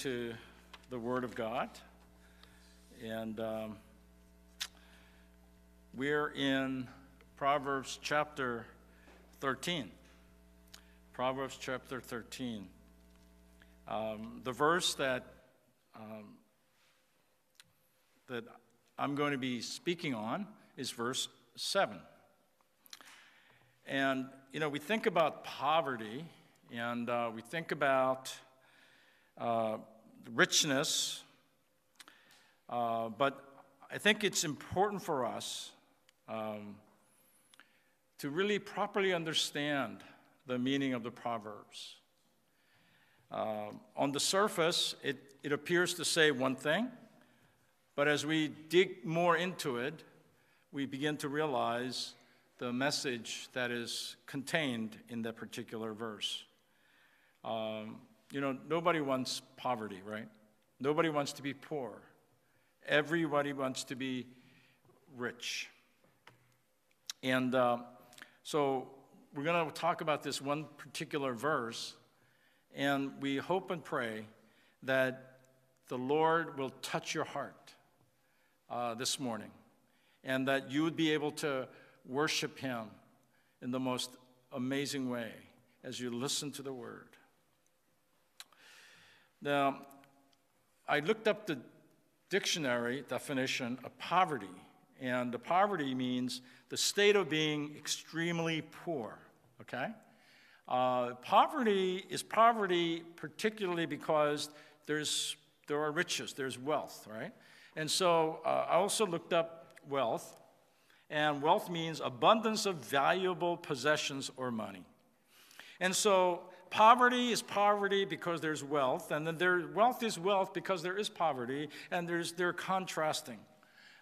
to the Word of God. And um, we're in Proverbs chapter 13. Proverbs chapter 13. Um, the verse that, um, that I'm going to be speaking on is verse 7. And, you know, we think about poverty and uh, we think about uh, richness, uh, but I think it's important for us um, to really properly understand the meaning of the Proverbs. Uh, on the surface, it, it appears to say one thing, but as we dig more into it, we begin to realize the message that is contained in that particular verse. Um, you know, nobody wants poverty, right? Nobody wants to be poor. Everybody wants to be rich. And uh, so we're going to talk about this one particular verse, and we hope and pray that the Lord will touch your heart uh, this morning, and that you would be able to worship Him in the most amazing way as you listen to the Word. Now, I looked up the dictionary definition of poverty, and the poverty means the state of being extremely poor, okay? Uh, poverty is poverty particularly because there's, there are riches, there's wealth, right? And so uh, I also looked up wealth, and wealth means abundance of valuable possessions or money. And so poverty is poverty because there's wealth, and then there, wealth is wealth because there is poverty, and there's, they're contrasting.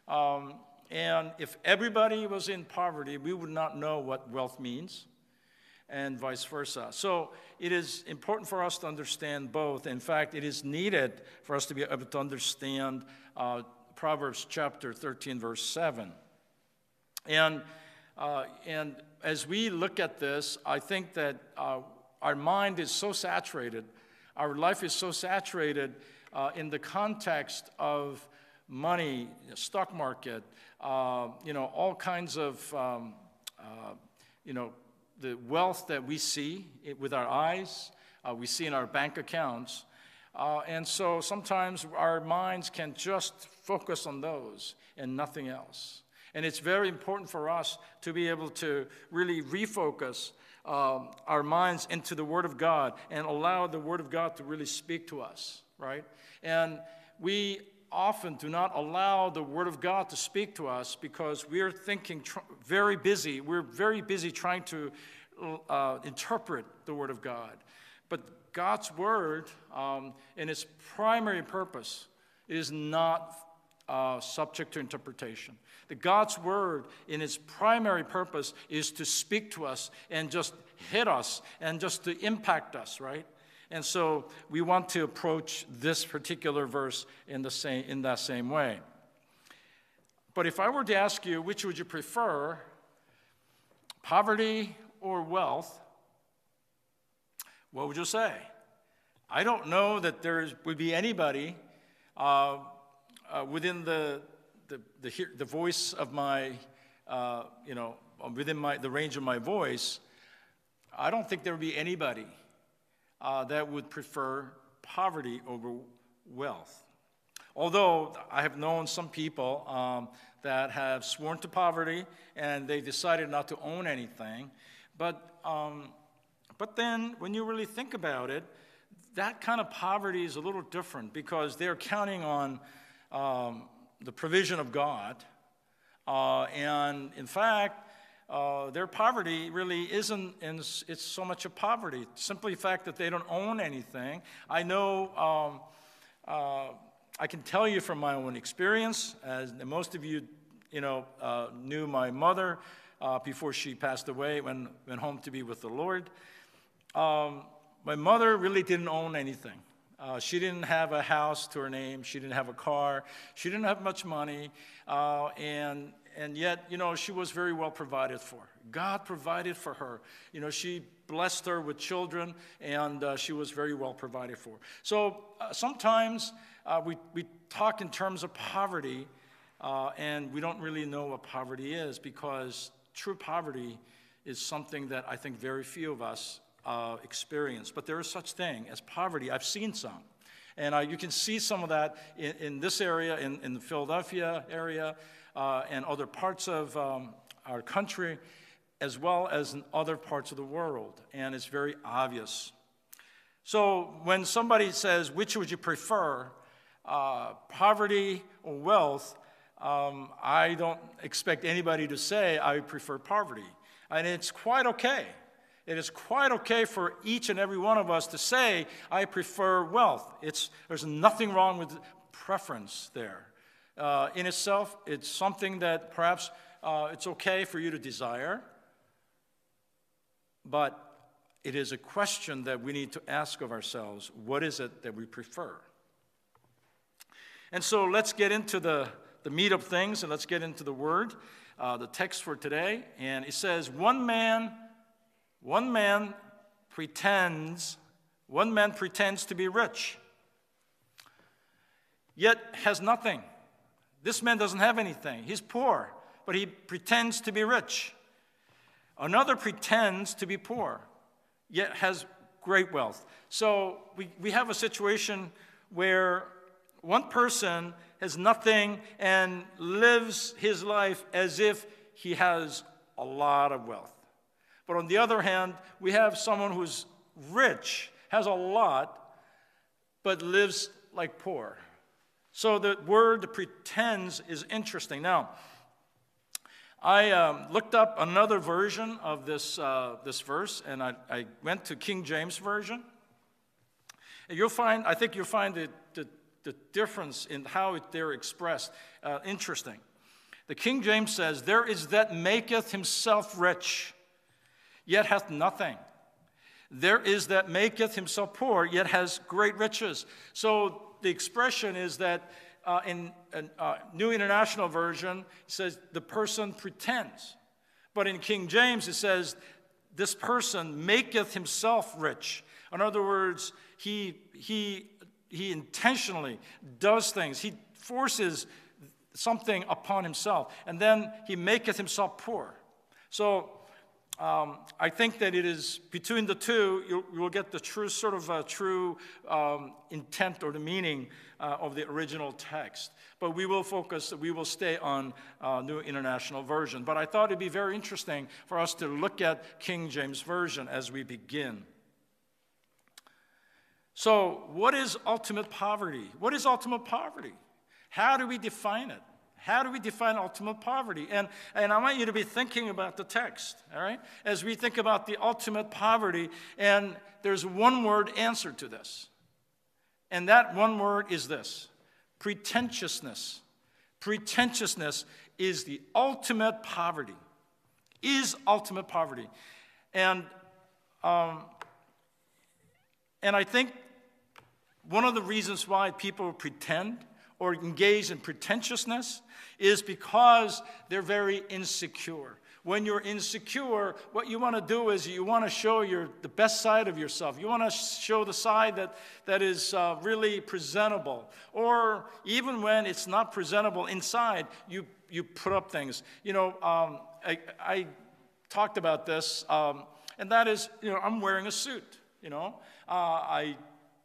Um, and if everybody was in poverty, we would not know what wealth means, and vice versa. So it is important for us to understand both. In fact, it is needed for us to be able to understand uh, Proverbs chapter 13, verse 7. And, uh, and as we look at this, I think that uh, our mind is so saturated, our life is so saturated uh, in the context of money, stock market, uh, you know, all kinds of, um, uh, you know, the wealth that we see with our eyes, uh, we see in our bank accounts. Uh, and so sometimes our minds can just focus on those and nothing else. And it's very important for us to be able to really refocus um, our minds into the Word of God and allow the Word of God to really speak to us, right? And we often do not allow the Word of God to speak to us because we're thinking tr- very busy. We're very busy trying to uh, interpret the Word of God. But God's Word, um, in its primary purpose, is not uh, subject to interpretation. The God's word, in its primary purpose, is to speak to us and just hit us and just to impact us, right? And so we want to approach this particular verse in, the same, in that same way. But if I were to ask you, which would you prefer, poverty or wealth, what would you say? I don't know that there would be anybody uh, uh, within the, the, the, the, voice of my, uh, you know, within my, the range of my voice, I don't think there would be anybody uh, that would prefer poverty over wealth. Although I have known some people um, that have sworn to poverty and they decided not to own anything. But, um, but then when you really think about it, that kind of poverty is a little different because they're counting on um, the provision of God. Uh, and in fact, uh, their poverty really isn't in, it's so much a poverty. Simply the fact that they don't own anything. I know, um, uh, I can tell you from my own experience, as most of you, you know, uh, knew my mother uh, before she passed away, when went home to be with the Lord. Um, my mother really didn't own anything. Uh, she didn't have a house to her name. She didn't have a car. She didn't have much money. Uh, and, and yet, you know, she was very well provided for. God provided for her. You know, she blessed her with children, and uh, she was very well provided for. So uh, sometimes uh, we, we talk in terms of poverty, uh, and we don't really know what poverty is because true poverty is something that I think very few of us uh, experience. But there is such thing as poverty. I've seen some. And uh, you can see some of that in, in this area, in, in, the Philadelphia area, uh, and other parts of um, our country, as well as in other parts of the world. And it's very obvious. So when somebody says, which would you prefer, uh, poverty or wealth, um, I don't expect anybody to say I prefer poverty. And it's quite okay. It is quite okay for each and every one of us to say, I prefer wealth. It's, there's nothing wrong with preference there. Uh, in itself, it's something that perhaps uh, it's okay for you to desire, but it is a question that we need to ask of ourselves what is it that we prefer? And so let's get into the, the meat of things and let's get into the word, uh, the text for today. And it says, One man, one man pretends, one man pretends to be rich, yet has nothing. This man doesn't have anything. He's poor, but he pretends to be rich. Another pretends to be poor, yet has great wealth. So we, we have a situation where one person has nothing and lives his life as if he has a lot of wealth. But on the other hand, we have someone who's rich, has a lot, but lives like poor. So the word pretends is interesting. Now, I um, looked up another version of this, uh, this verse, and I, I, went to King James Version. And you'll find, I think you'll find the, the, the difference in how it, they're expressed uh, interesting. The King James says, There is that maketh himself rich, yet hath nothing. There is that maketh himself poor, yet has great riches. So the expression is that uh, in uh, New International Version, it says the person pretends. But in King James, it says this person maketh himself rich. In other words, he, he, he intentionally does things, he forces something upon himself, and then he maketh himself poor. So um, I think that it is between the two, you, you will get the true sort of uh, true um, intent or the meaning uh, of the original text. But we will focus, we will stay on uh, New International Version. But I thought it'd be very interesting for us to look at King James Version as we begin. So, what is ultimate poverty? What is ultimate poverty? How do we define it? How do we define ultimate poverty? And, and I want you to be thinking about the text, all right? As we think about the ultimate poverty, and there's one word answer to this. And that one word is this pretentiousness. Pretentiousness is the ultimate poverty, is ultimate poverty. And, um, and I think one of the reasons why people pretend or engage in pretentiousness is because they're very insecure. When you're insecure, what you want to do is you want to show your, the best side of yourself. You want to show the side that, that is uh, really presentable. Or even when it's not presentable inside, you, you put up things. You know, um, I, I, talked about this, um, and that is, you know, I'm wearing a suit. You know, uh, I,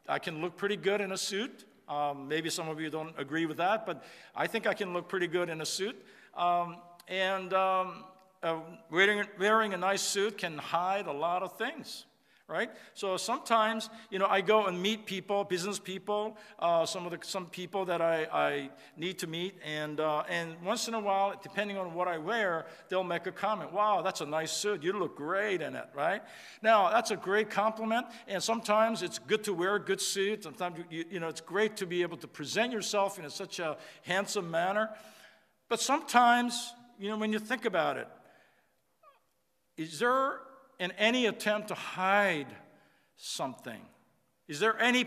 I can look pretty good in a suit. Um, maybe some of you don't agree with that, but I think I can look pretty good in a suit. Um, and um, uh, wearing, wearing a nice suit can hide a lot of things right? So sometimes, you know, I go and meet people, business people, uh, some of the some people that I, I need to meet, and uh, and once in a while, depending on what I wear, they'll make a comment. Wow, that's a nice suit. You look great in it, right? Now that's a great compliment, and sometimes it's good to wear a good suit. Sometimes you, you know it's great to be able to present yourself in such a handsome manner, but sometimes, you know, when you think about it, is there in any attempt to hide something? Is there any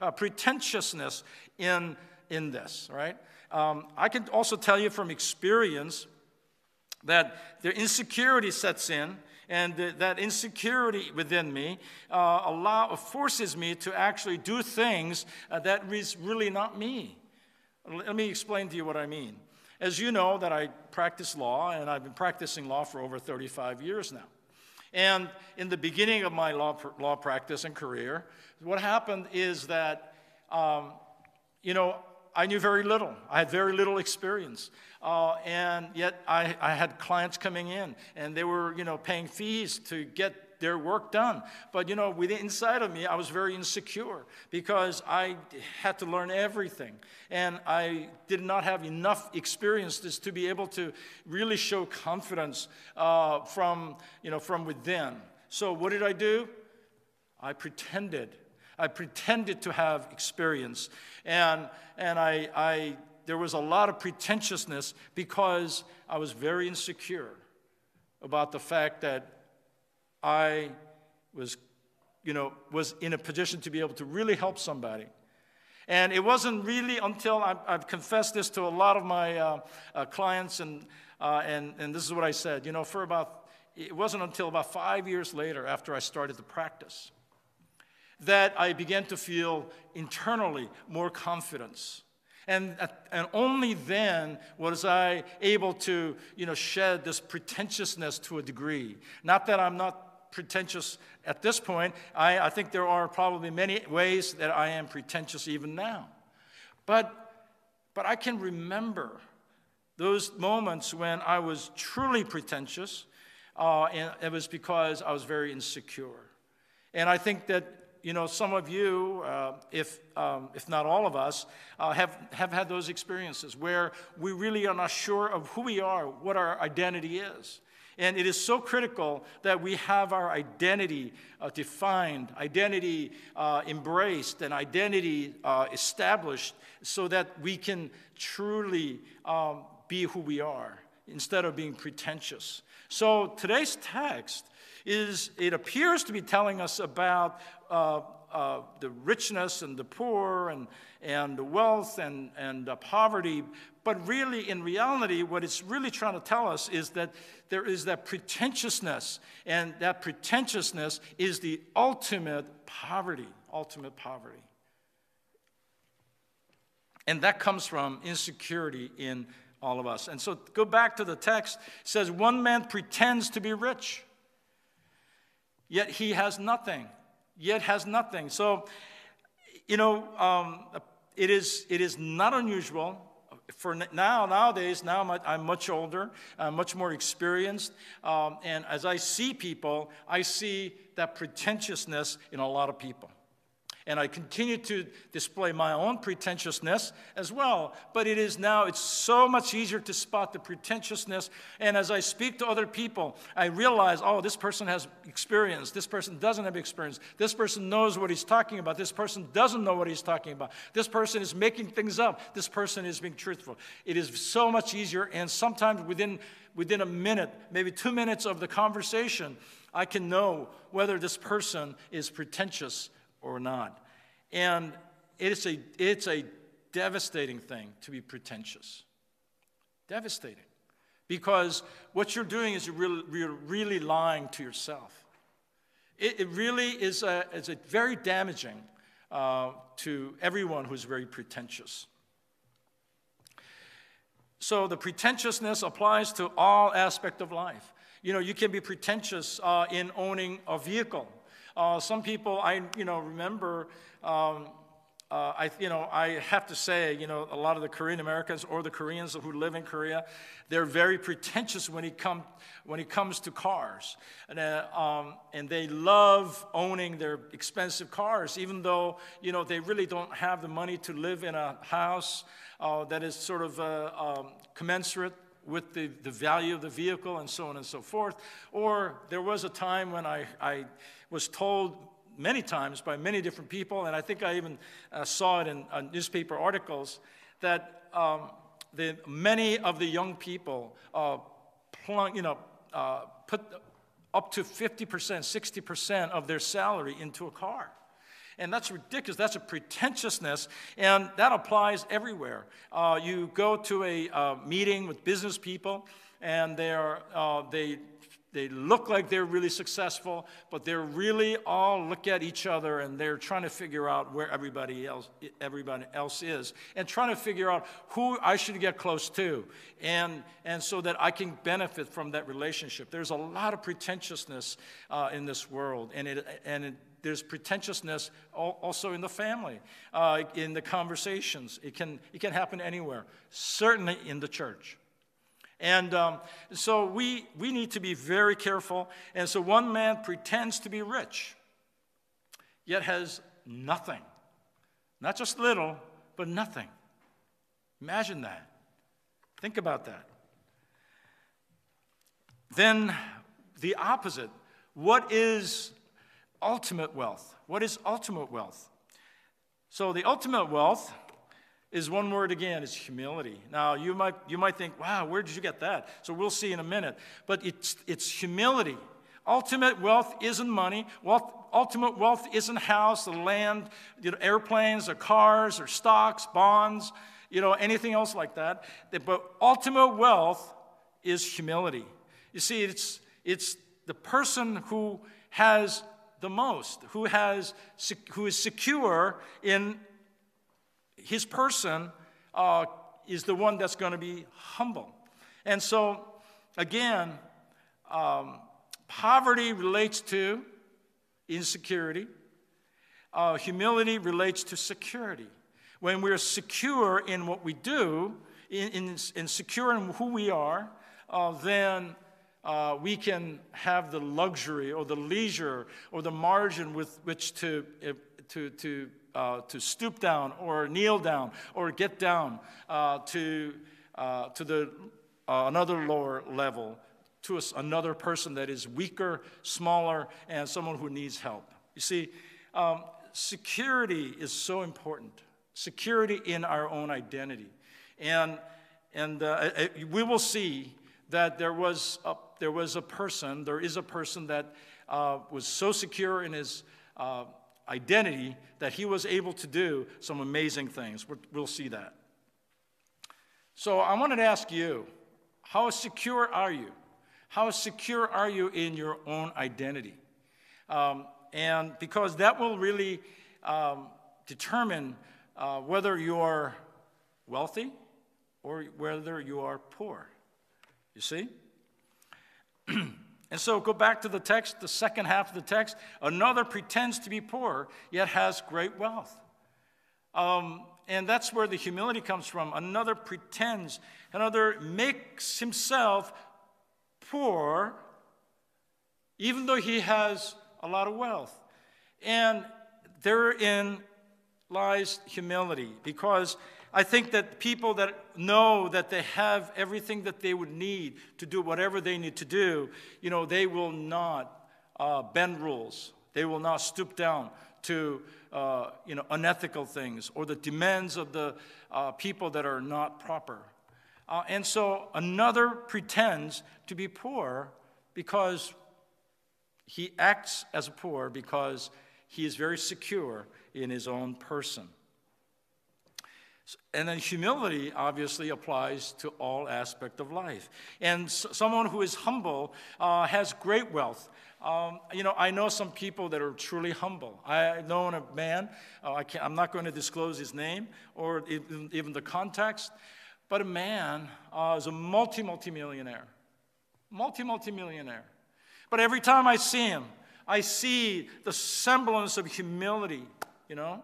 uh, pretentiousness in, in this, right? Um, I can also tell you from experience that the insecurity sets in, And th- that insecurity within me uh, allow, forces me to actually do things uh, that is really not me. Let me explain to you what I mean. As you know, that I practice law, and I've been practicing law for over 35 years now. And in the beginning of my law, law practice and career, what happened is that, um, you know, I knew very little. I had very little experience. Uh, and yet I, I had clients coming in, and they were, you know, paying fees to get their work done. But you know, within inside of me, I was very insecure because I had to learn everything, and I did not have enough experiences to be able to really show confidence uh, from you know from within. So what did I do? I pretended. I pretended to have experience, and and I, I there was a lot of pretentiousness because I was very insecure about the fact that I was, you know, was in a position to be able to really help somebody. And it wasn't really until I, have confessed this to a lot of my uh, uh, clients, and, uh, and, and this is what I said. You know, for about, it wasn't until about five years later, after I started to practice, that I began to feel internally more confidence. And, and only then was I able to, you know, shed this pretentiousness to a degree. Not that I'm not pretentious at this point. I, I think there are probably many ways that I am pretentious even now. But, but I can remember those moments when I was truly pretentious, uh, and it was because I was very insecure. And I think that you know, some of you, uh, if, um, if not all of us, uh, have, have had those experiences where we really are not sure of who we are, what our identity is. And it is so critical that we have our identity uh, defined, identity uh, embraced, and identity uh, established so that we can truly um, be who we are instead of being pretentious. So today's text is, it appears to be telling us about uh, uh, the richness and the poor and, and the wealth and, and the poverty. But really, in reality, what it's really trying to tell us is that there is that pretentiousness, and that pretentiousness is the ultimate poverty, ultimate poverty. And that comes from insecurity in all of us. And so go back to the text. It says, One man pretends to be rich, yet he has nothing yet has nothing. So, you know, um, it, is, it is not unusual for now, nowadays, now I'm, much older, I'm much more experienced. Um, and as I see people, I see that pretentiousness in a lot of people. And I continue to display my own pretentiousness as well. But it is now, it's so much easier to spot the pretentiousness. And as I speak to other people, I realize, oh, this person has experience. This person doesn't have experience. This person knows what he's talking about. This person doesn't know what he's talking about. This person is making things up. This person is being truthful. It is so much easier. And sometimes within, within a minute, maybe two minutes of the conversation, I can know whether this person is pretentious or not. And it's a, it's a devastating thing to be pretentious. Devastating. Because what you're doing is you're really, you're really lying to yourself. It, it really is a, is a very damaging uh, to everyone who's very pretentious. So the pretentiousness applies to all aspect of life. You know, you can be pretentious uh, in owning a vehicle. Uh, some people, I you know, remember, um, uh, I, you know, I have to say, you know, a lot of the Korean Americans or the Koreans who live in Korea, they're very pretentious when it, come, when it comes to cars. And, uh, um, and they love owning their expensive cars, even though, you know, they really don't have the money to live in a house uh, that is sort of uh, um, commensurate with the, the value of the vehicle and so on and so forth. Or there was a time when I, I was told many times by many different people, and I think I even uh, saw it in uh, newspaper articles, that um, the, many of the young people uh, plunk, you know, uh, put up to 50%, 60% of their salary into a car. And that's ridiculous. That's a pretentiousness, and that applies everywhere. Uh, you go to a uh, meeting with business people, and they, are, they they look like they're really successful, but they're really all look at each other and they're trying to figure out where everybody else, everybody else is and trying to figure out who I should get close to and, and so that I can benefit from that relationship. There's a lot of pretentiousness uh, in this world, and, it, and it, there's pretentiousness also in the family, uh, in the conversations. It can, it can happen anywhere, certainly in the church. And um, so we, we need to be very careful. And so one man pretends to be rich, yet has nothing. Not just little, but nothing. Imagine that. Think about that. Then the opposite. What is ultimate wealth? What is ultimate wealth? So the ultimate wealth is one word again is humility. Now you might you might think wow where did you get that? So we'll see in a minute. But it's it's humility. Ultimate wealth isn't money. Wealth, ultimate wealth isn't house or land you know, airplanes or cars or stocks bonds you know anything else like that. But ultimate wealth is humility. You see it's it's the person who has the most who has who is secure in his person uh, is the one that's going to be humble. And so, again, um, poverty relates to insecurity, uh, humility relates to security. When we're secure in what we do, in, in, in secure in who we are, uh, then uh, we can have the luxury or the leisure or the margin with which to, uh, to, to uh, to stoop down or kneel down or get down uh, to, uh, to the, uh, another lower level, to a, another person that is weaker, smaller, and someone who needs help. You see, um, security is so important. Security in our own identity. And, and uh, we will see that there was, a, there was a person, there is a person that uh, was so secure in his identity that he was able to do some amazing things. We'll see that. So I wanted to ask you how secure are you? How secure are you in your own identity? Um, and because that will really um, determine uh, whether you're wealthy or whether you are poor. You see? And so go back to the text, the second half of the text. Another pretends to be poor, yet has great wealth. Um, and that's where the humility comes from. Another pretends, another makes himself poor, even though he has a lot of wealth. And therein lies humility, because I think that people that know that they have everything that they would need to do whatever they need to do, you know, they will not uh, bend rules. They will not stoop down to, uh, you know, unethical things or the demands of the uh, people that are not proper. Uh, and so another pretends to be poor because he acts as a poor because he is very secure in his own person. And then humility obviously applies to all aspect of life. And someone who is humble uh, has great wealth. Um, you know, I know some people that are truly humble. I know a man, uh, I am not going to disclose his name or even, even the context, but a man uh, is a multi, multi-millionaire. Multi, multi-millionaire. But every time I see him, I see the semblance of humility, you know?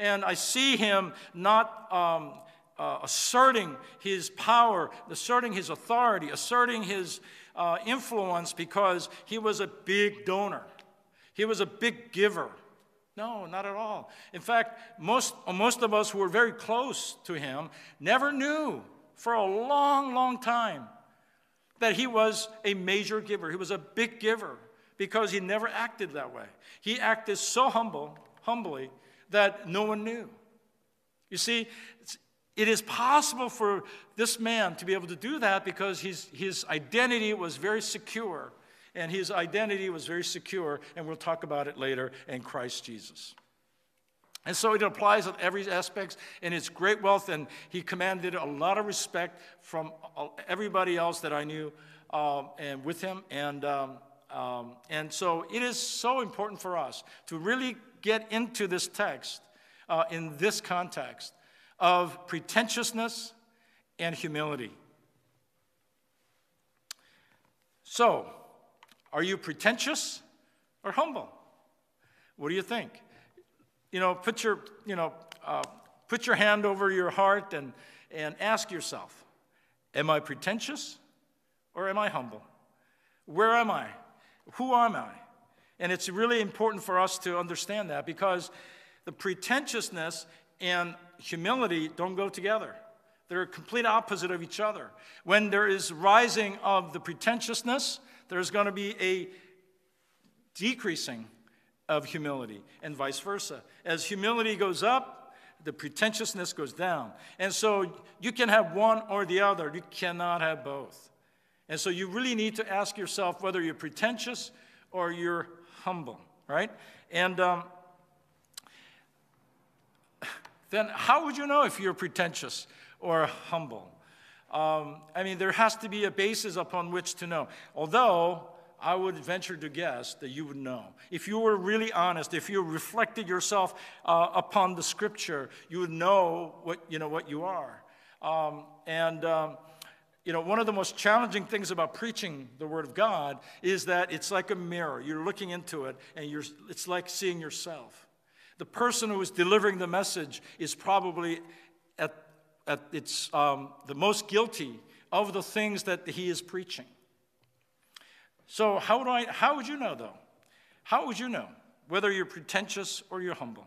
And I see him not um, uh, asserting his power, asserting his authority, asserting his uh, influence because he was a big donor. He was a big giver. No, not at all. In fact, most, most of us who were very close to him never knew for a long, long time that he was a major giver. He was a big giver because he never acted that way. He acted so humble, humbly, that no one knew. You see, it is possible for this man to be able to do that because his, his identity was very secure. And his identity was very secure, and we'll talk about it later in Christ Jesus. And so it applies in every aspect, and it's great wealth, and he commanded a lot of respect from everybody else that I knew um, and with him. And, um, um, and so it is so important for us to really get into this text uh, in this context of pretentiousness and humility. So, are you pretentious or humble? What do you think? You know, put your, you know, uh, put your hand over your heart and, and ask yourself, am I pretentious or am I humble? Where am I? Who am I? And it's really important for us to understand that because the pretentiousness and humility don't go together. They're a complete opposite of each other. When there is rising of the pretentiousness, there's going to be a decreasing of humility, and vice versa. As humility goes up, the pretentiousness goes down. And so you can have one or the other, you cannot have both. And so you really need to ask yourself whether you're pretentious or you're humble, right? And um, then how would you know if you're pretentious or humble? Um, I mean, there has to be a basis upon which to know. Although, I would venture to guess that you would know. If you were really honest, if you reflected yourself uh, upon the scripture, you would know what you know what you are. Um, and um, you know, one of the most challenging things about preaching the word of God is that it's like a mirror. You're looking into it, and you're, it's like seeing yourself. The person who is delivering the message is probably at, at its um, the most guilty of the things that he is preaching. So, how, would I, how would you know, though? How would you know whether you're pretentious or you're humble?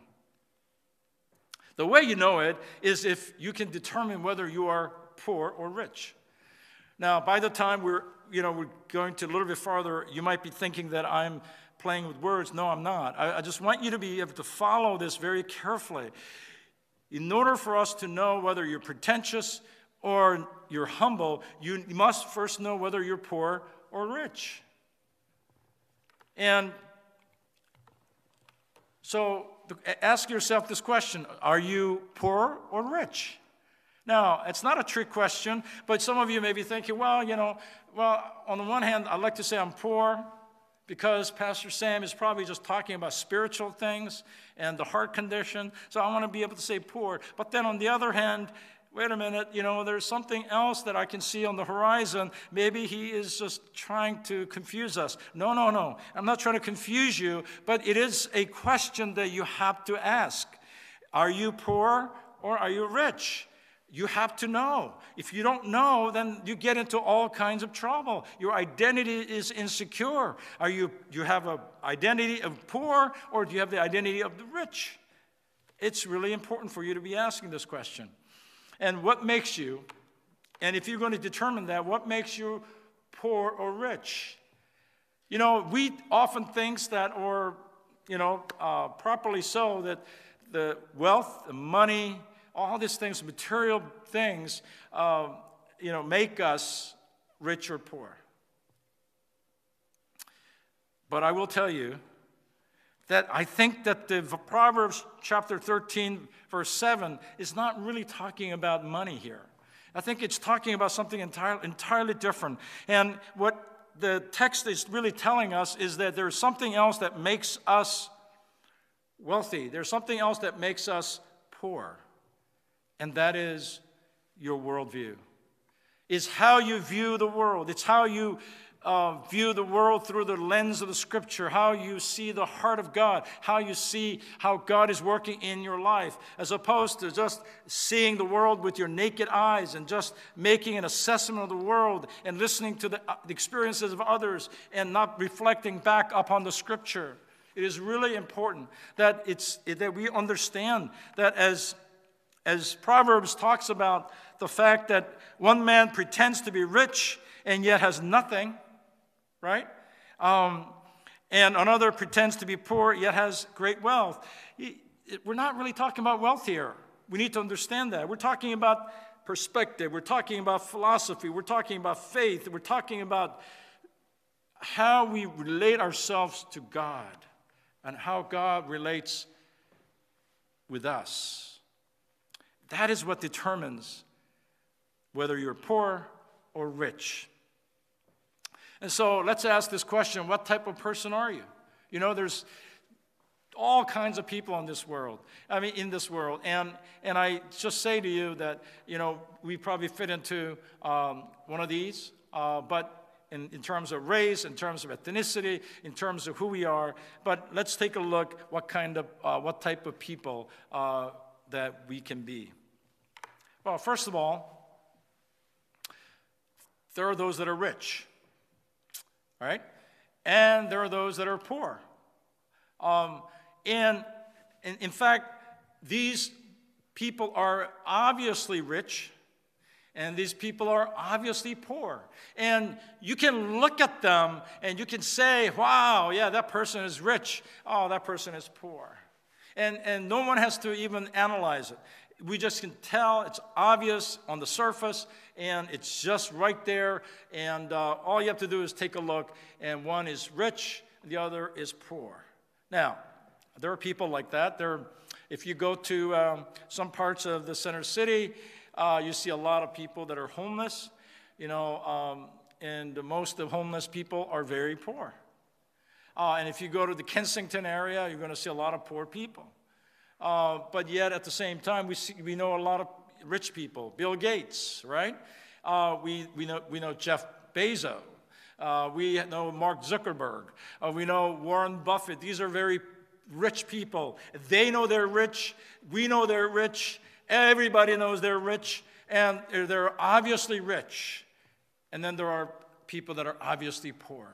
The way you know it is if you can determine whether you are poor or rich. Now, by the time we're, you know, we're going to a little bit farther, you might be thinking that I'm playing with words. No, I'm not. I, I just want you to be able to follow this very carefully. In order for us to know whether you're pretentious or you're humble, you must first know whether you're poor or rich. And so ask yourself this question Are you poor or rich? Now, it's not a trick question, but some of you may be thinking, well, you know, well, on the one hand, I'd like to say I'm poor because Pastor Sam is probably just talking about spiritual things and the heart condition, so I want to be able to say poor. But then on the other hand, wait a minute, you know, there's something else that I can see on the horizon. Maybe he is just trying to confuse us. No, no, no. I'm not trying to confuse you, but it is a question that you have to ask Are you poor or are you rich? You have to know. If you don't know, then you get into all kinds of trouble. Your identity is insecure. Are you you have an identity of poor or do you have the identity of the rich? It's really important for you to be asking this question. And what makes you, and if you're going to determine that, what makes you poor or rich? You know, we often think that, or, you know, uh, properly so, that the wealth, the money, all these things, material things, uh, you know, make us rich or poor. But I will tell you that I think that the Proverbs chapter 13, verse 7, is not really talking about money here. I think it's talking about something entirely, entirely different. And what the text is really telling us is that there's something else that makes us wealthy, there's something else that makes us poor, and that is your worldview. Is how you view the world. It's how you uh, view the world through the lens of the scripture, how you see the heart of God, how you see how God is working in your life, as opposed to just seeing the world with your naked eyes and just making an assessment of the world and listening to the, uh, the experiences of others and not reflecting back upon the scripture. It is really important that, it's, that we understand that as, as Proverbs talks about the fact that one man pretends to be rich and yet has nothing, right? Um, and another pretends to be poor yet has great wealth. We're not really talking about wealth here. We need to understand that. We're talking about perspective, we're talking about philosophy, we're talking about faith, we're talking about how we relate ourselves to God and how God relates with us. That is what determines whether you're poor or rich. And so let's ask this question what type of person are you? You know, there's all kinds of people in this world. I mean, in this world. And, and I just say to you that, you know, we probably fit into um, one of these, uh, but in, in terms of race, in terms of ethnicity, in terms of who we are. But let's take a look what kind of, uh, what type of people uh, that we can be. Well, first of all, there are those that are rich, right? And there are those that are poor. Um, and in, in fact, these people are obviously rich, and these people are obviously poor. And you can look at them and you can say, wow, yeah, that person is rich. Oh, that person is poor. And, and no one has to even analyze it. We just can tell it's obvious on the surface and it's just right there. And uh, all you have to do is take a look, and one is rich, the other is poor. Now, there are people like that. There, if you go to um, some parts of the center city, uh, you see a lot of people that are homeless, you know, um, and most of homeless people are very poor. Uh, and if you go to the Kensington area, you're going to see a lot of poor people. Uh, but yet, at the same time, we, see, we know a lot of rich people. Bill Gates, right? Uh, we, we, know, we know Jeff Bezos. Uh, we know Mark Zuckerberg. Uh, we know Warren Buffett. These are very rich people. They know they're rich. We know they're rich. Everybody knows they're rich. And they're obviously rich. And then there are people that are obviously poor.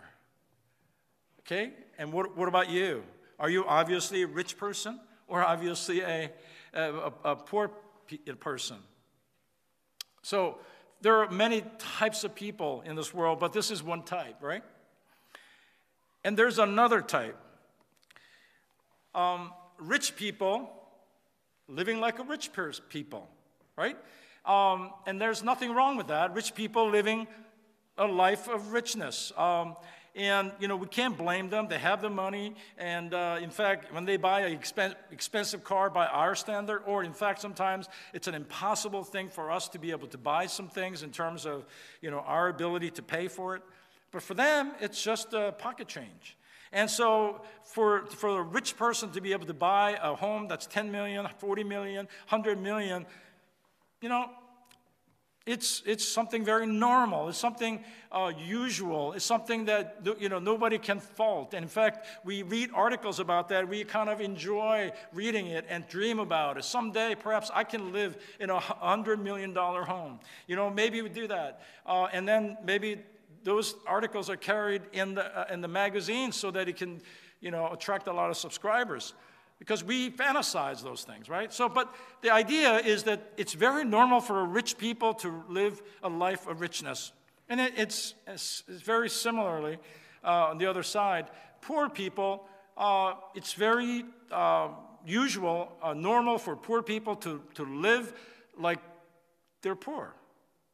Okay? And what, what about you? Are you obviously a rich person or obviously a, a, a poor person? So there are many types of people in this world, but this is one type, right? And there's another type. Um, rich people living like a rich people, right? Um, and there's nothing wrong with that. Rich people living a life of richness. Um, and, you know, we can't blame them. They have the money. And uh, in fact, when they buy an expen- expensive car by our standard, or in fact, sometimes it's an impossible thing for us to be able to buy some things in terms of, you know, our ability to pay for it. But for them, it's just a pocket change. And so, for, for a rich person to be able to buy a home that's 10 million, 40 million, 100 million, you know, it's, it's something very normal. It's something uh, usual. It's something that you know, nobody can fault. And in fact, we read articles about that. We kind of enjoy reading it and dream about it. Someday, perhaps I can live in a $100 million home. You know, maybe we do that. Uh, and then maybe those articles are carried in the, uh, in the magazine so that it can, you know, attract a lot of subscribers. Because we fantasize those things, right? So, but the idea is that it's very normal for rich people to live a life of richness. And it, it's, it's, very similarly uh, on the other side. Poor people, uh, it's very uh, usual, uh, normal for poor people to, to live like they're poor.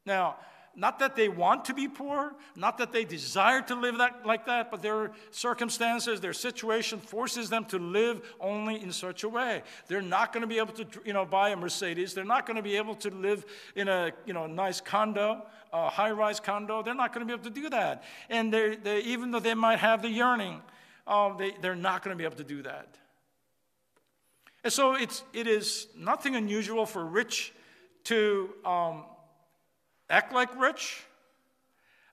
Now, not that they want to be poor, not that they desire to live that, like that, but their circumstances, their situation forces them to live only in such a way. They're not going to be able to, you know, buy a Mercedes. They're not going to be able to live in a, you know, nice condo, a high-rise condo. They're not going to be able to do that. And they, they, even though they might have the yearning, um, they, they're not going to be able to do that. And so it's, it is nothing unusual for rich to um, act like rich.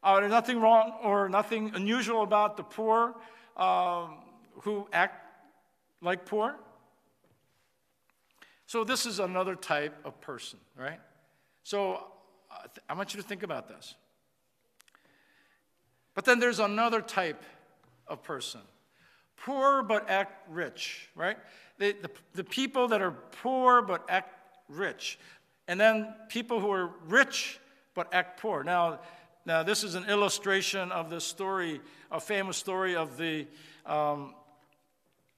Uh, there's nothing wrong or nothing unusual about the poor um, who act like poor. So, this is another type of person, right? So, uh, I want you to think about this. But then there's another type of person poor but act rich, right? The, the, the people that are poor but act rich. And then people who are rich but act poor. Now, now this is an illustration of the story, a famous story of the, um,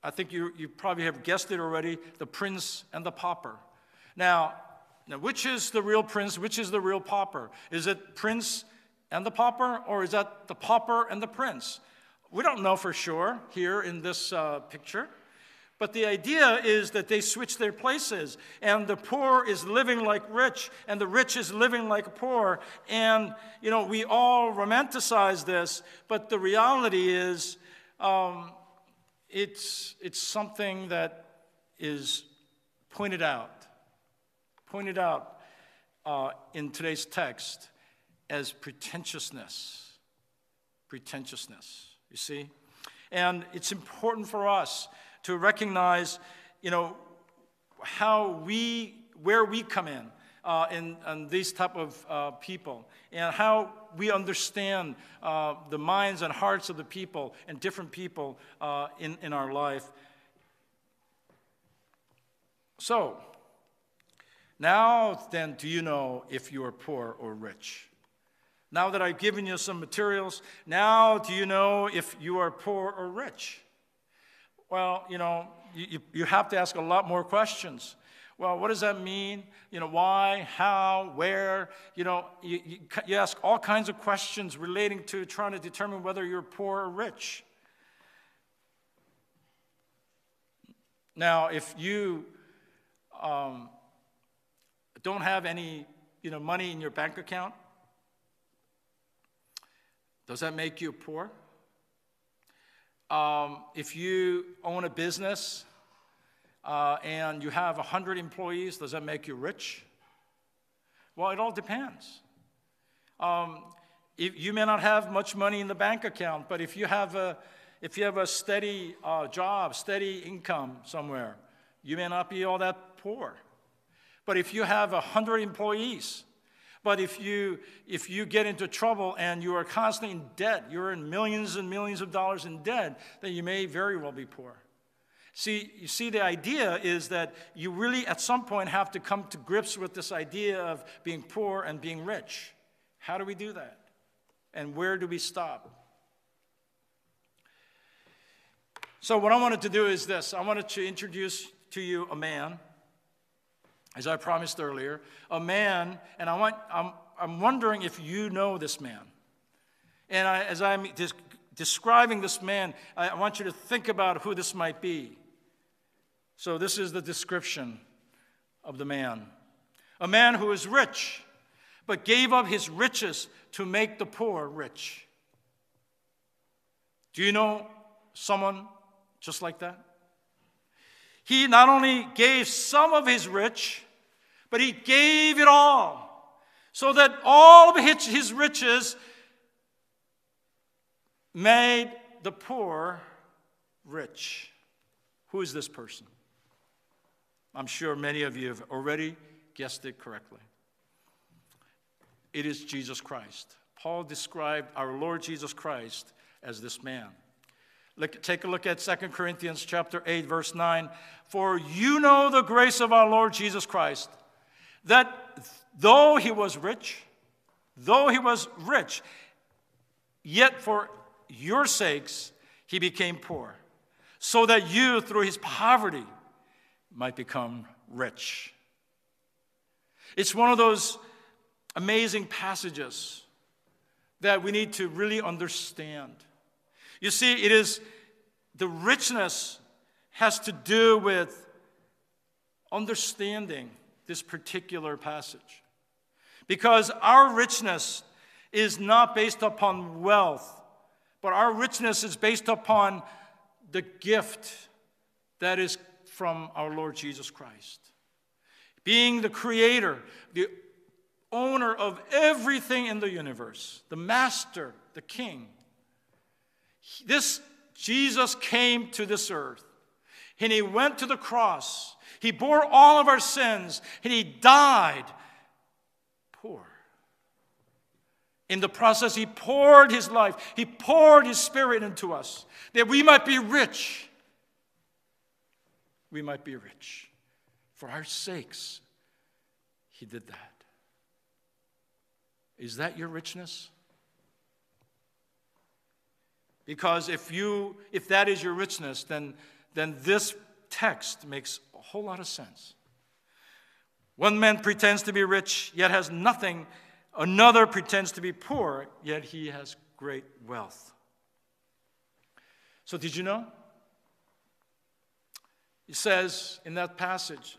I think you, you probably have guessed it already, the prince and the pauper. Now, now, which is the real prince? Which is the real pauper? Is it prince and the pauper, or is that the pauper and the prince? We don't know for sure here in this uh, picture, But the idea is that they switch their places, and the poor is living like rich, and the rich is living like poor. And, you know, we all romanticize this, but the reality is um, it's, it's something that is pointed out, pointed out uh, in today's text as pretentiousness. Pretentiousness, you see? And it's important for us to recognize, you know, how we, where we come in. Uh, in, in, these type of uh, people and how we understand uh, the minds and hearts of the people and different people uh, in, in our life. So, now then, do you know if you are poor or rich? Now that I've given you some materials, now do you know if you are poor or rich? Well, you know, you, you have to ask a lot more questions. Well, what does that mean? You know, why, how, where? You know, you, you, you, ask all kinds of questions relating to trying to determine whether you're poor or rich. Now, if you um, don't have any, you know, money in your bank account, does that make you poor? Um, if you own a business uh, and you have 100 employees, does that make you rich? Well, it all depends. Um, if, you may not have much money in the bank account, but if you have a, if you have a steady uh, job, steady income somewhere, you may not be all that poor. But if you have 100 employees, but if you, if you get into trouble and you are constantly in debt, you're in millions and millions of dollars in debt, then you may very well be poor. See, you see, the idea is that you really at some point have to come to grips with this idea of being poor and being rich. How do we do that? And where do we stop? So, what I wanted to do is this I wanted to introduce to you a man as I promised earlier, a man, and I want, I'm, I'm wondering if you know this man. And I, as I'm describing this man, I, I want you to think about who this might be. So, this is the description of the man a man who is rich, but gave up his riches to make the poor rich. Do you know someone just like that? He not only gave some of his rich, but he gave it all so that all of his riches made the poor rich. Who is this person? I'm sure many of you have already guessed it correctly. It is Jesus Christ. Paul described our Lord Jesus Christ as this man. Look, take a look at 2 Corinthians chapter 8 verse 9. For you know the grace of our Lord Jesus Christ that though he was rich, though he was rich, yet for your sakes he became poor, so that you, through his poverty, might become rich. It's one of those amazing passages that we need to really understand. You see, it is the richness has to do with understanding this particular passage. Because our richness is not based upon wealth, but our richness is based upon the gift that is from our Lord Jesus Christ. Being the creator, the owner of everything in the universe, the master, the king. This Jesus came to this earth and he went to the cross he bore all of our sins and he died poor. In the process, he poured his life, he poured his spirit into us that we might be rich. We might be rich. For our sakes, he did that. Is that your richness? Because if you if that is your richness, then then this text makes whole lot of sense. One man pretends to be rich, yet has nothing. Another pretends to be poor, yet he has great wealth. So, did you know? He says in that passage,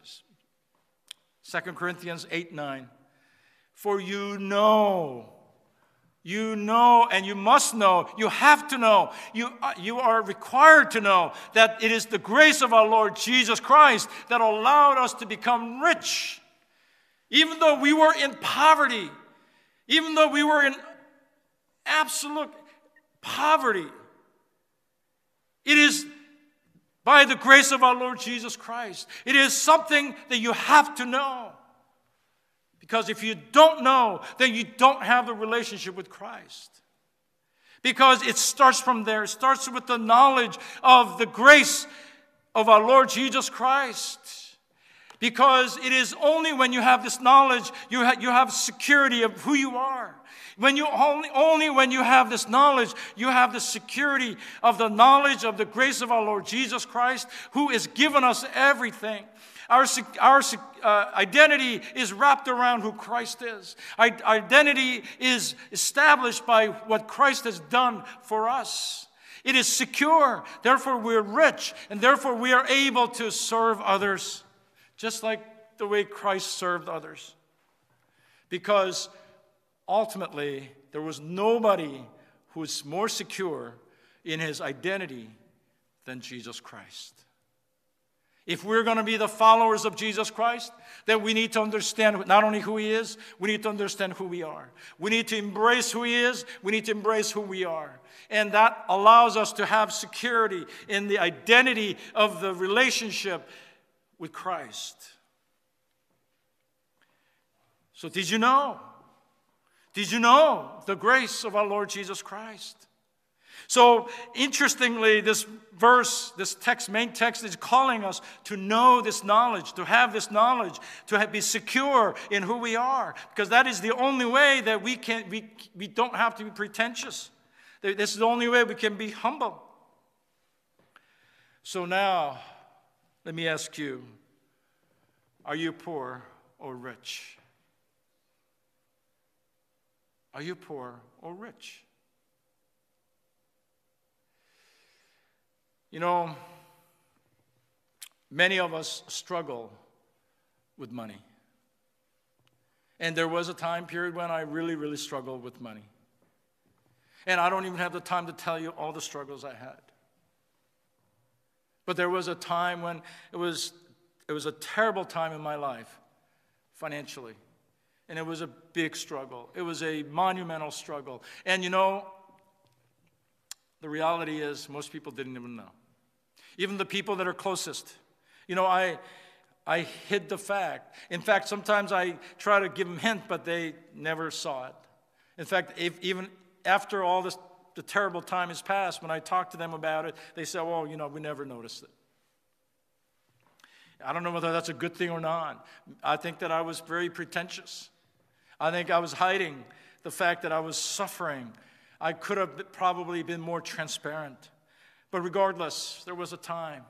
2 Corinthians 8 9, for you know, you know, and you must know, you have to know, you, uh, you are required to know that it is the grace of our Lord Jesus Christ that allowed us to become rich. Even though we were in poverty, even though we were in absolute poverty, it is by the grace of our Lord Jesus Christ. It is something that you have to know. Because if you don't know, then you don't have the relationship with Christ. Because it starts from there. It starts with the knowledge of the grace of our Lord Jesus Christ. Because it is only when you have this knowledge, you, ha- you have security of who you are. When you only, only when you have this knowledge, you have the security of the knowledge of the grace of our Lord Jesus Christ, who has given us everything. Our, our uh, identity is wrapped around who Christ is. Our identity is established by what Christ has done for us. It is secure. Therefore, we're rich, and therefore, we are able to serve others, just like the way Christ served others. Because ultimately, there was nobody who was more secure in his identity than Jesus Christ. If we're going to be the followers of Jesus Christ, then we need to understand not only who He is, we need to understand who we are. We need to embrace who He is, we need to embrace who we are. And that allows us to have security in the identity of the relationship with Christ. So, did you know did you know the grace of our Lord Jesus Christ? So, interestingly, this verse, this text, main text, is calling us to know this knowledge, to have this knowledge, to have, be secure in who we are, because that is the only way that we can we, we don't have to be pretentious. This is the only way we can be humble. So now, let me ask you: Are you poor or rich? Are you poor or rich? You know, many of us struggle with money. And there was a time period when I really, really struggled with money. And I don't even have the time to tell you all the struggles I had. But there was a time when it was, it was a terrible time in my life financially. And it was a big struggle. It was a monumental struggle. And you know, the reality is, most people didn't even know. Even the people that are closest. You know, I, I hid the fact. In fact, sometimes I try to give them hint, but they never saw it. In fact, if, even after all this, the terrible time has passed, when I talk to them about it, they say, "Well, you know, we never noticed it." I don't know whether that's a good thing or not. I think that I was very pretentious. I think I was hiding the fact that I was suffering. I could have probably been more transparent. But regardless, there was a time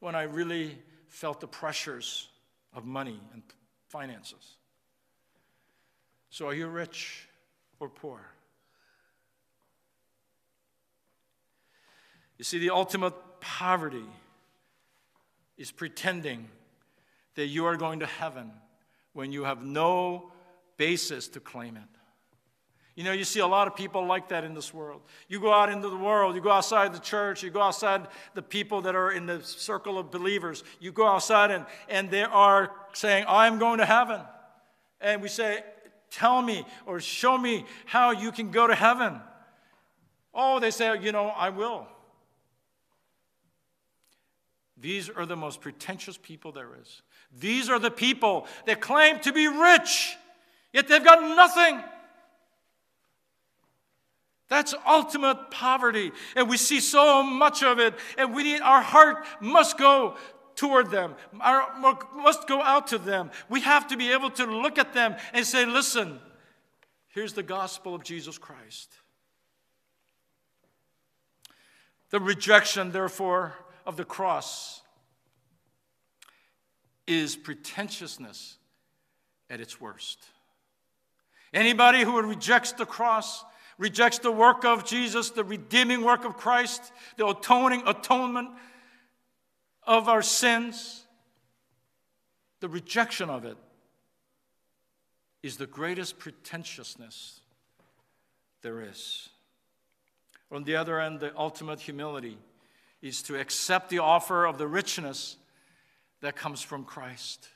when I really felt the pressures of money and finances. So, are you rich or poor? You see, the ultimate poverty is pretending that you are going to heaven when you have no basis to claim it. You know, you see a lot of people like that in this world. You go out into the world, you go outside the church, you go outside the people that are in the circle of believers. You go outside and, and they are saying, I'm going to heaven. And we say, Tell me or show me how you can go to heaven. Oh, they say, You know, I will. These are the most pretentious people there is. These are the people that claim to be rich Yet they've got nothing. That's ultimate poverty. And we see so much of it. And we need, our heart must go toward them, our, must go out to them. We have to be able to look at them and say, listen, here's the gospel of Jesus Christ. The rejection, therefore, of the cross is pretentiousness at its worst. Anybody who rejects the cross, rejects the work of Jesus, the redeeming work of Christ, the atoning atonement of our sins, the rejection of it, is the greatest pretentiousness there is. On the other end, the ultimate humility is to accept the offer of the richness that comes from Christ.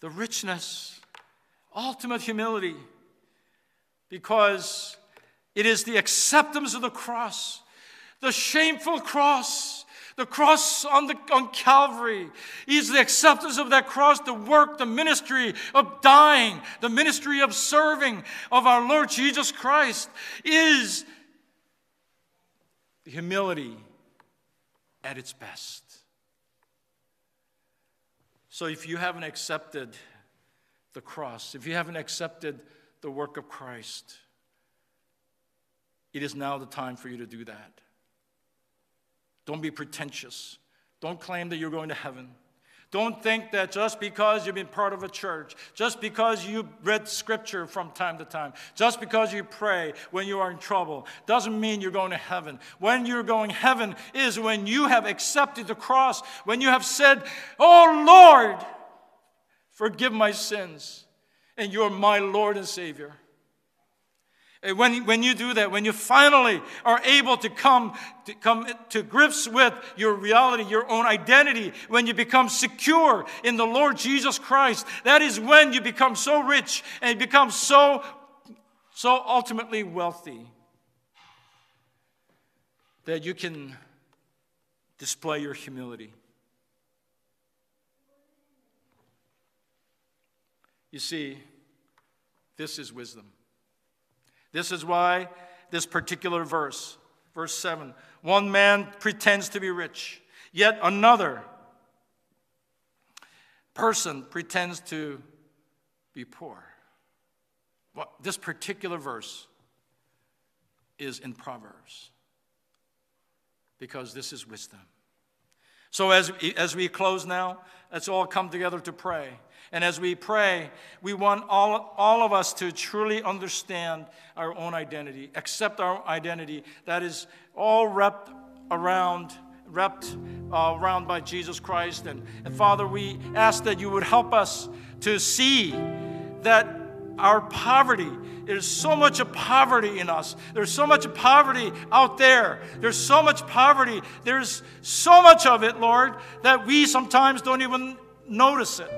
The richness, ultimate humility, because it is the acceptance of the cross, the shameful cross, the cross on, the, on Calvary is the acceptance of that cross, the work, the ministry of dying, the ministry of serving of our Lord Jesus Christ is the humility at its best. So if you haven't accepted the cross, if you haven't accepted the work of Christ, it is now the time for you to do that. Don't be pretentious. Don't claim that you're going to heaven. Don't think that just because you've been part of a church, just because you read scripture from time to time, just because you pray when you are in trouble, doesn't mean you're going to heaven. When you're going heaven is when you have accepted the cross, when you have said, Oh Lord, forgive my sins, and you're my Lord and Savior. When, when you do that, when you finally are able to come, to come to grips with your reality, your own identity, when you become secure in the Lord Jesus Christ, that is when you become so rich and you become so, so ultimately wealthy that you can display your humility. You see, this is wisdom. This is why this particular verse, verse 7, one man pretends to be rich, yet another person pretends to be poor. Well, this particular verse is in Proverbs because this is wisdom. So, as, as we close now, let's all come together to pray. And as we pray, we want all, all of us to truly understand our own identity, accept our identity that is all wrapped around, wrapped uh, around by Jesus Christ. And, and Father, we ask that you would help us to see that our poverty. There's so much of poverty in us. There's so much poverty out there. There's so much poverty. There's so much of it, Lord, that we sometimes don't even notice it.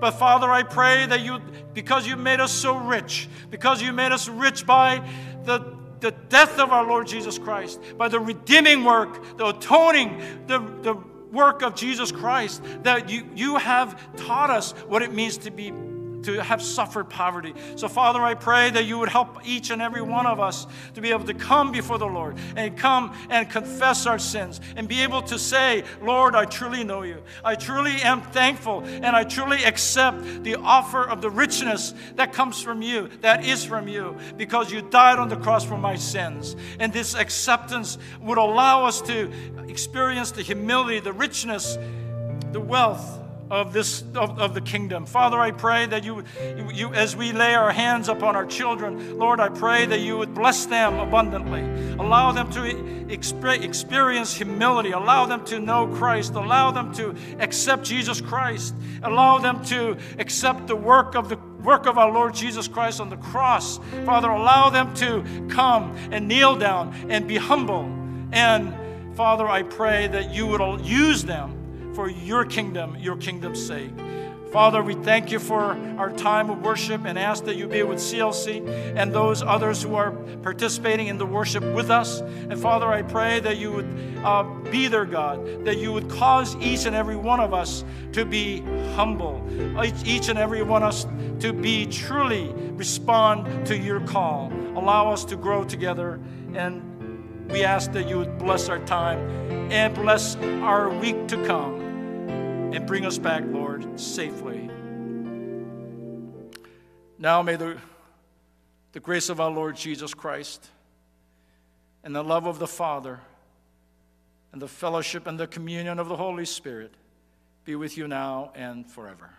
But Father, I pray that you, because you made us so rich, because you made us rich by the, the death of our Lord Jesus Christ, by the redeeming work, the atoning, the, the work of Jesus Christ, that you, you have taught us what it means to be to have suffered poverty. So, Father, I pray that you would help each and every one of us to be able to come before the Lord and come and confess our sins and be able to say, Lord, I truly know you. I truly am thankful and I truly accept the offer of the richness that comes from you, that is from you, because you died on the cross for my sins. And this acceptance would allow us to experience the humility, the richness, the wealth of this of, of the kingdom. Father i pray that you, you as we lay our hands upon our children lord i pray that you would bless them abundantly. Allow them to experience humility. Allow them to know christ. Allow them to accept jesus christ. Allow them to accept the work of the work of our lord jesus christ on the cross. Father allow them to come and kneel down and be humble. And father i pray that you would use them for your kingdom, your kingdom's sake. Father, we thank you for our time of worship and ask that you be with CLC and those others who are participating in the worship with us. And Father, I pray that you would uh, be their God, that you would cause each and every one of us to be humble, each and every one of us to be truly respond to your call. Allow us to grow together and we ask that you would bless our time and bless our week to come and bring us back, Lord, safely. Now may the, the grace of our Lord Jesus Christ and the love of the Father and the fellowship and the communion of the Holy Spirit be with you now and forever.